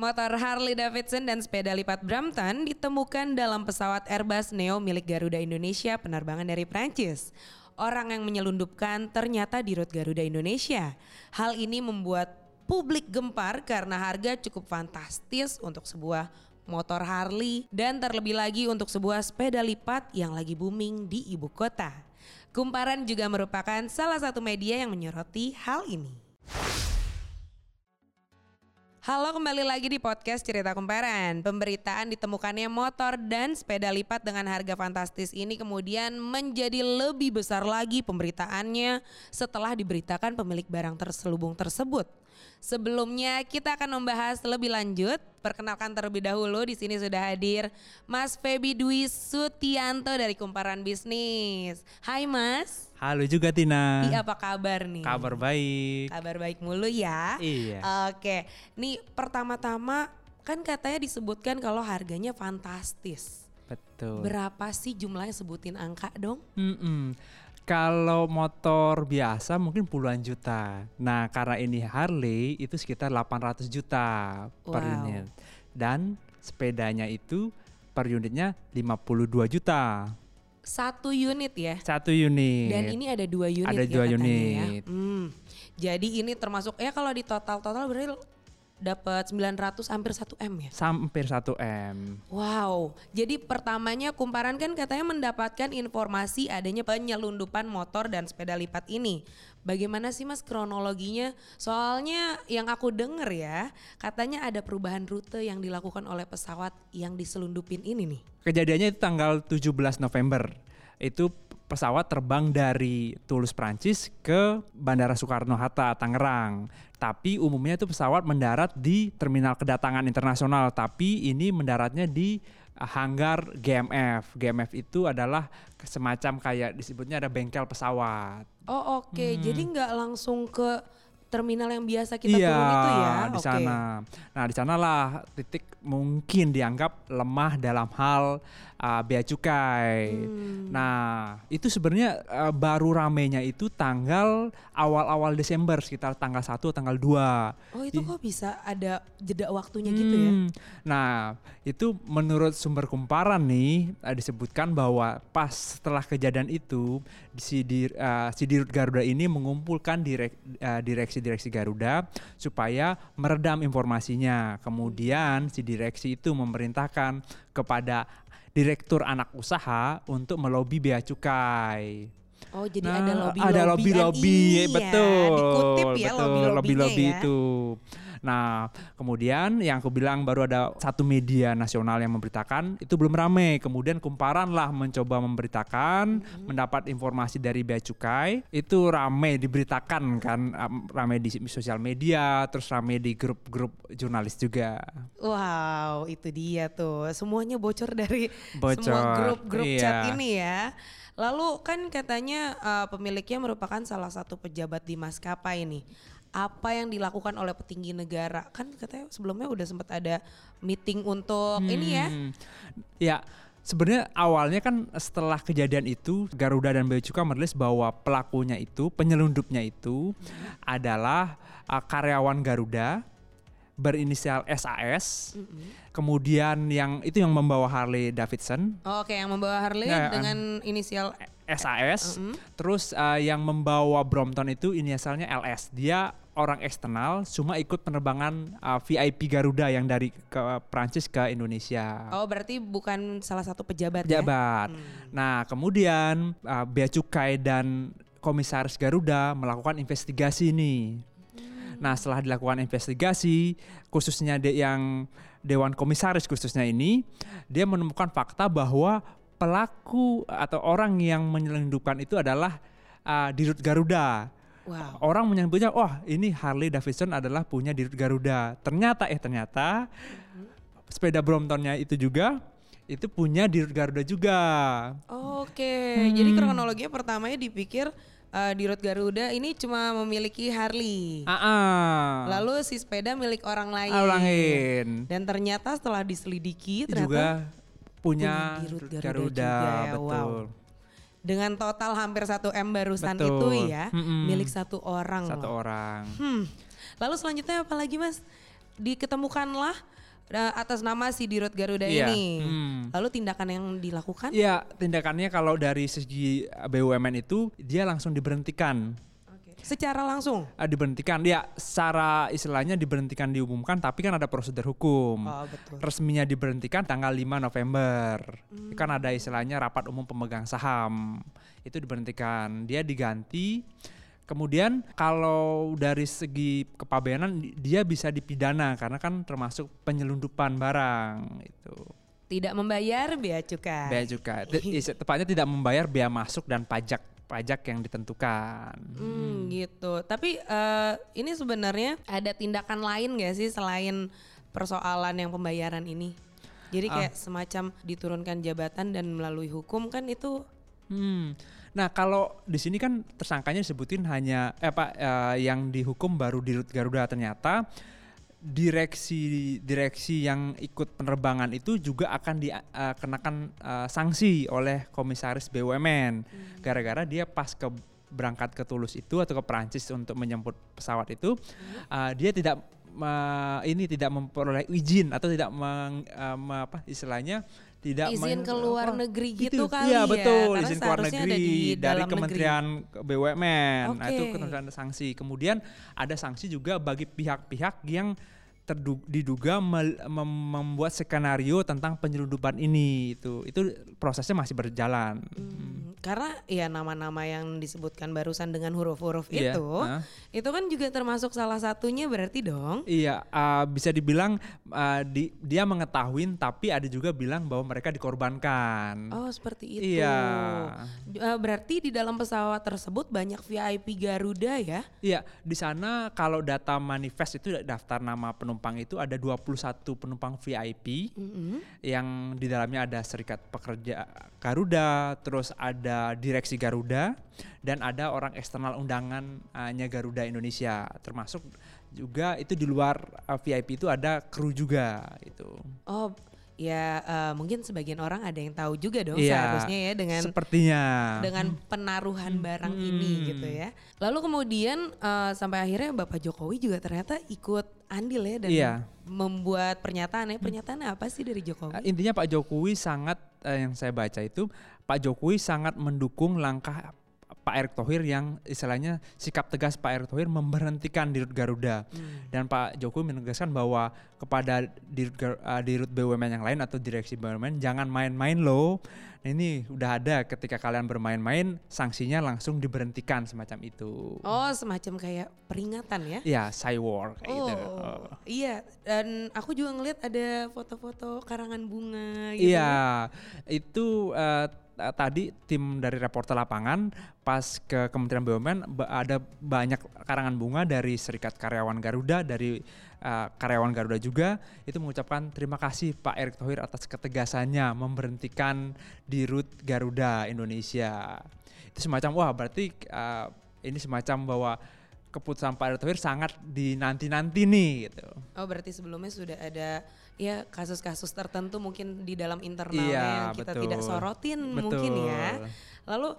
Motor Harley Davidson dan sepeda lipat Brampton ditemukan dalam pesawat Airbus Neo milik Garuda Indonesia penerbangan dari Prancis. Orang yang menyelundupkan ternyata di rute Garuda Indonesia. Hal ini membuat publik gempar karena harga cukup fantastis untuk sebuah motor Harley dan terlebih lagi untuk sebuah sepeda lipat yang lagi booming di ibu kota. Kumparan juga merupakan salah satu media yang menyoroti hal ini. Halo kembali lagi di podcast Cerita Kumparan. Pemberitaan ditemukannya motor dan sepeda lipat dengan harga fantastis ini kemudian menjadi lebih besar lagi pemberitaannya setelah diberitakan pemilik barang terselubung tersebut. Sebelumnya kita akan membahas lebih lanjut. Perkenalkan terlebih dahulu di sini sudah hadir Mas Febi Dwi Sutianto dari Kumparan Bisnis. Hai Mas. Halo juga Tina. Iya apa kabar nih? Kabar baik. Kabar baik mulu ya. Iya. Oke, nih pertama-tama kan katanya disebutkan kalau harganya fantastis. Betul. Berapa sih jumlahnya sebutin angka dong? Mm-mm. Kalau motor biasa mungkin puluhan juta. Nah karena ini Harley itu sekitar 800 juta per Wow. unit. Dan sepedanya itu per unitnya 52 juta. Satu unit ya. Satu unit. Dan ini ada dua unit Ada ya dua katanya unit. ya. Hmm. Jadi ini termasuk ya kalau di total-total berarti dapat 900 hampir 1 M ya. Hampir 1 M. Wow, jadi pertamanya kumparan kan katanya mendapatkan informasi adanya penyelundupan motor dan sepeda lipat ini. Bagaimana sih mas kronologinya? Soalnya yang aku denger ya, katanya ada perubahan rute yang dilakukan oleh pesawat yang diselundupin ini nih. Kejadiannya itu tanggal 17 November. Itu pesawat terbang dari Toulouse Prancis ke Bandara Soekarno-Hatta Tangerang. Tapi umumnya itu pesawat mendarat di terminal kedatangan internasional, tapi ini mendaratnya di uh, hanggar GMF. GMF itu adalah semacam kayak disebutnya ada bengkel pesawat. Oh oke, jadi nggak langsung ke terminal yang biasa kita iya, turun itu ya? di sana. Nah, di sanalah titik mungkin dianggap lemah dalam hal uh, bea cukai. Hmm. Nah, itu sebenarnya uh, baru ramenya itu tanggal awal-awal Desember sekitar tanggal 1 tanggal 2. Oh itu kok bisa ada jeda waktunya gitu ya? Hmm, Nah, itu menurut sumber kumparan nih eh, disebutkan bahwa pas setelah kejadian itu si di eh, si Dirut Garuda ini mengumpulkan direk, eh, direksi-direksi Garuda supaya meredam informasinya. Kemudian si direksi itu memerintahkan kepada direktur anak usaha untuk melobi bea cukai. Oh jadi Nah, ada lobby ada lobby lobby betul dikutip ya betul, lobby lobby lobby ya. itu nah kemudian yang aku bilang baru ada satu media nasional yang memberitakan itu belum rame kemudian kumparan lah mencoba memberitakan Mm-hmm. mendapat informasi dari bea cukai itu rame diberitakan kan am, rame di sosial media terus rame di grup-grup jurnalis juga Wow itu dia tuh semuanya bocor dari Bocor, semua grup-grup iya. chat ini ya. Lalu kan katanya uh, pemiliknya merupakan salah satu pejabat di maskapai ini. Apa yang dilakukan oleh petinggi negara? Kan katanya sebelumnya udah sempat ada meeting untuk ini ya. Hmm. Ya, sebenarnya awalnya kan setelah kejadian itu Garuda dan Bea Cukai merilis bahwa pelakunya itu, penyelundupnya itu adalah uh, karyawan Garuda berinisial SAS. Kemudian yang itu yang membawa Harley Davidson Oh, Oke yang membawa Harley Ya, dengan inisial SAS. Mm-mm. Terus uh, yang membawa Brompton itu inisialnya LS. Dia orang eksternal, cuma ikut penerbangan uh, VIP Garuda yang dari ke Prancis ke Indonesia. Oh berarti bukan salah satu pejabat, ya? Pejabat. Nah, kemudian uh, Bea Cukai dan Komisaris Garuda melakukan investigasi nih. Nah, setelah dilakukan investigasi, khususnya de yang Dewan Komisaris khususnya ini, dia menemukan fakta bahwa pelaku atau orang yang menyelundupkan itu adalah uh, Dirut Garuda. Wow. Orang menyebutnya, wah ini Harley Davidson adalah punya Dirut Garuda. Ternyata eh ternyata sepeda Bromptonnya itu juga itu punya Dirut Garuda juga. Oke, Hmm. jadi kronologinya pertamanya dipikir uh, di Road Garuda ini cuma memiliki Harley. Ah, ah. Lalu si sepeda milik orang lain. Ah, orang lain. Dan ternyata setelah diselidiki ternyata juga punya punya Dirut Dirut Garuda Garuda, juga ya, betul. wow. dengan total hampir 1 M barusan Betul. itu ya, Mm-mm. milik satu orang. Satu loh. orang. Hmm. Lalu selanjutnya apa lagi Mas? diketemukanlah uh, atas nama si Dirut Garuda Iya, ini. hmm. Lalu tindakan yang dilakukan? Iya, tindakannya kalau dari segi BUMN itu dia langsung diberhentikan. Oke. Secara langsung. Ah, diberhentikan ya secara istilahnya diberhentikan diumumkan tapi kan ada prosedur hukum. Oh, betul. Resminya diberhentikan tanggal 5 November. Hmm. Kan ada istilahnya rapat umum pemegang saham. Itu diberhentikan. Dia diganti Kemudian kalau dari segi kepabeanan dia bisa dipidana karena kan termasuk penyelundupan barang itu. Tidak membayar bea cukai. Bea cukai. Tepatnya tidak membayar bea masuk dan pajak pajak yang ditentukan. Hmm, gitu. Tapi eh, ini sebenarnya ada tindakan lain gak sih selain persoalan yang pembayaran ini? Jadi Ah. kayak semacam diturunkan jabatan dan melalui hukum kan itu Hmm. Nah kalau di sini kan tersangkanya disebutin hanya eh, apa eh, yang dihukum baru di Garuda ternyata. Direksi direksi yang ikut penerbangan itu juga akan dikenakan eh, sanksi oleh komisaris BUMN gara-gara dia pas ke berangkat ke Tulus itu atau ke Perancis untuk menjemput pesawat itu eh, dia tidak me- ini tidak memperoleh izin atau tidak meng, eh, me- apa istilahnya tidak izin men- ke luar apa, negeri gitu, kali Iya ya. betul, izin ke luar negeri di dari dalam negeri. Kementerian BUMN. Nah, itu ketentuan ada sanksi. Kemudian ada sanksi juga bagi pihak-pihak yang terdu- diduga mel- mem- membuat skenario tentang penyelundupan ini itu itu prosesnya masih berjalan. Hmm, karena ya nama-nama yang disebutkan barusan dengan huruf-huruf Iya, itu, ah. itu kan juga termasuk salah satunya berarti dong. Iya, uh, bisa dibilang uh, di- dia mengetahui, tapi ada juga bilang bahwa mereka dikorbankan. Oh seperti itu. Iya. Eh, berarti di dalam pesawat tersebut banyak VIP Garuda ya? Iya, di sana kalau data manifest itu daftar nama penumpang itu ada 21 penumpang VIP Mm-mm. yang di dalamnya ada Serikat Pekerja Garuda, terus ada Direksi Garuda dan ada orang eksternal undangannya Garuda Indonesia. Termasuk juga itu di luar uh, VIP itu ada kru juga itu. Oh ya eh, mungkin sebagian orang ada yang tahu juga dong Iya, seharusnya ya dengan Sepertinya. dengan penaruhan barang ini Hmm. gitu ya. Lalu kemudian eh, sampai akhirnya Bapak Jokowi juga ternyata ikut andil ya dan Iya. membuat pernyataan ya. Pernyataannya apa sih dari Jokowi? Uh, Intinya Pak Jokowi sangat eh, yang saya baca itu Pak Jokowi sangat mendukung langkah Pak Erick Thohir yang istilahnya sikap tegas Pak Erick Thohir memberhentikan Dirut Garuda Hmm. dan Pak Jokowi menegaskan bahwa kepada Dirut, uh, Dirut BUMN yang lain atau direksi BUMN jangan main-main loh. Nah, ini udah ada ketika kalian bermain-main sanksinya langsung diberhentikan semacam itu. Oh semacam kayak peringatan ya? Ya, cywar kayak gitu. Oh, iya. Dan aku juga ngeliat ada foto-foto karangan bunga gitu. Iya, itu eh, t- tadi tim dari reporter lapangan pas ke Kementerian BUMN ada banyak karangan bunga dari Serikat Karyawan Garuda, dari eh, karyawan Garuda juga itu mengucapkan terima kasih Pak Erick Thohir atas ketegasannya memberhentikan Dirut Garuda Indonesia. Itu semacam wah berarti eh, ini semacam bahwa keputusan Pak Erick Thohir sangat dinanti-nanti nih gitu. Oh berarti sebelumnya sudah ada ya kasus-kasus tertentu mungkin di dalam internalnya Iya, yang kita betul. tidak sorotin Betul. mungkin ya. Lalu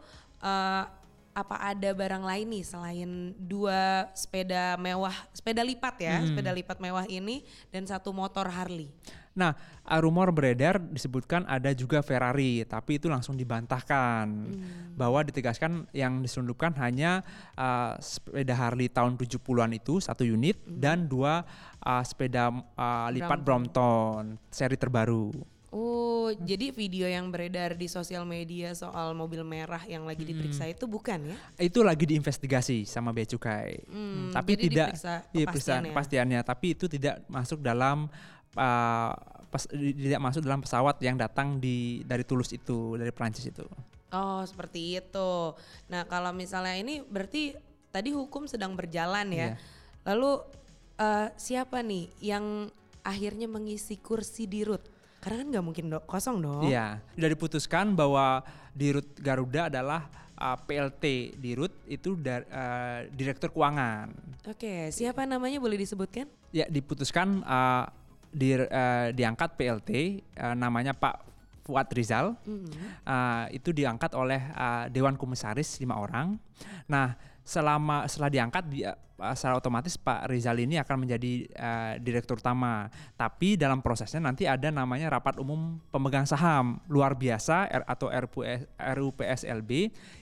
eh, apa ada barang lain nih selain dua sepeda mewah, sepeda lipat ya, Hmm. sepeda lipat mewah ini dan satu motor Harley. Nah, uh, rumor beredar disebutkan ada juga Ferrari, tapi itu langsung dibantahkan Hmm. bahwa ditegaskan yang diselundupkan hanya uh, sepeda Harley tahun 70-an itu satu unit Hmm. dan dua uh, sepeda uh, lipat Brompton seri terbaru. Oh, jadi video yang beredar di sosial media soal mobil merah yang lagi diperiksa Hmm. itu bukan ya? Itu lagi diinvestigasi sama bea cukai. Hmm, tapi jadi tidak diperiksa iya, kepastiannya. kepastiannya, tapi itu tidak masuk dalam uh, pes- tidak masuk dalam pesawat yang datang di dari Tulus itu, dari Prancis itu. Oh, seperti itu. Nah, kalau misalnya ini berarti tadi hukum sedang berjalan ya. Iya. Lalu eh, siapa nih yang akhirnya mengisi kursi di Rut? Karena kan nggak mungkin do- kosong dong. Iya, sudah diputuskan bahwa di Rut Garuda adalah uh, PLT di Rut itu dar, uh, direktur keuangan. Oke, siapa namanya boleh disebutkan? Ya, diputuskan uh, di, uh, diangkat PLT uh, namanya Pak Fuad Rizal. Hmm. Uh, itu diangkat oleh uh, Dewan Komisaris lima orang. Nah, selama setelah diangkat dia uh, secara otomatis Pak Rizal ini akan menjadi uh, direktur utama. Tapi dalam prosesnya nanti ada namanya rapat umum pemegang saham luar biasa R atau RUPS, RUPSLB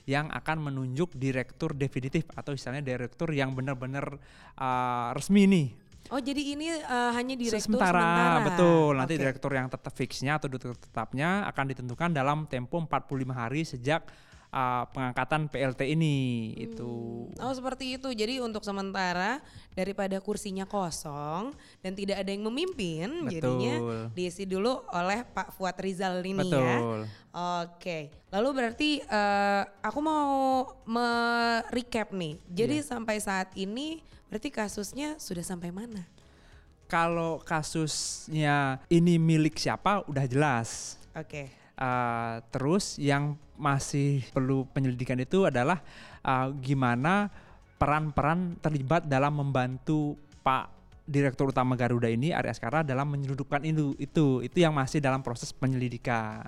yang akan menunjuk direktur definitif atau istilahnya direktur yang benar-benar uh, resmi nih Oh jadi ini uh, hanya direktur sementara, sementara. betul. Nanti Oke. direktur yang tetap fixnya atau direktur tetapnya akan ditentukan dalam tempo 45 hari sejak uh, pengangkatan PLT ini itu. Oh seperti itu. Jadi untuk sementara daripada kursinya kosong dan tidak ada yang memimpin, jadinya Betul. diisi dulu oleh Pak Fuad Rizal ini ya. Betul. Oke. Lalu berarti eh, aku mau me-recap nih. Jadi Iya. sampai saat ini berarti kasusnya sudah sampai mana? Kalau kasusnya ini milik siapa udah jelas. Oke. Uh, terus yang masih perlu penyelidikan itu adalah uh, gimana peran-peran terlibat dalam membantu Pak Direktur Utama Garuda ini Ari Askara dalam menyeludupkan itu itu itu yang masih dalam proses penyelidikan.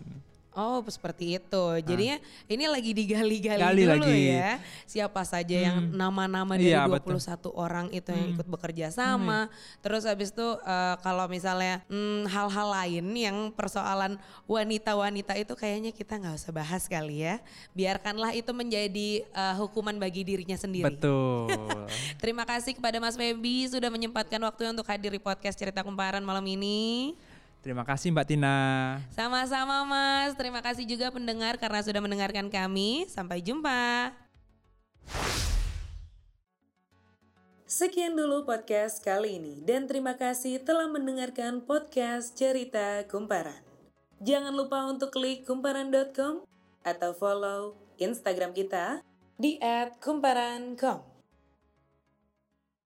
Oh seperti itu. Jadinya ini lagi digali-gali Ah. Gali dulu lagi. ya. Siapa saja yang Hmm. nama-nama dari Iya, 21 orang itu yang Hmm. ikut bekerja sama. Terus habis itu eh, kalau misalnya hmm, hal-hal lain yang persoalan wanita-wanita itu kayaknya kita nggak usah bahas kali ya. Biarkanlah itu menjadi eh, hukuman bagi dirinya sendiri. Betul. Terima kasih kepada Mas Feby sudah menyempatkan waktu untuk hadir di podcast Cerita Kumparan malam ini. Terima kasih Mbak Tina. Sama-sama Mas, terima kasih juga pendengar karena sudah mendengarkan kami. Sampai jumpa. Sekian dulu podcast kali ini dan terima kasih telah mendengarkan podcast Cerita Kumparan. Jangan lupa untuk klik kumparan.com atau follow Instagram kita di @kumparan.com.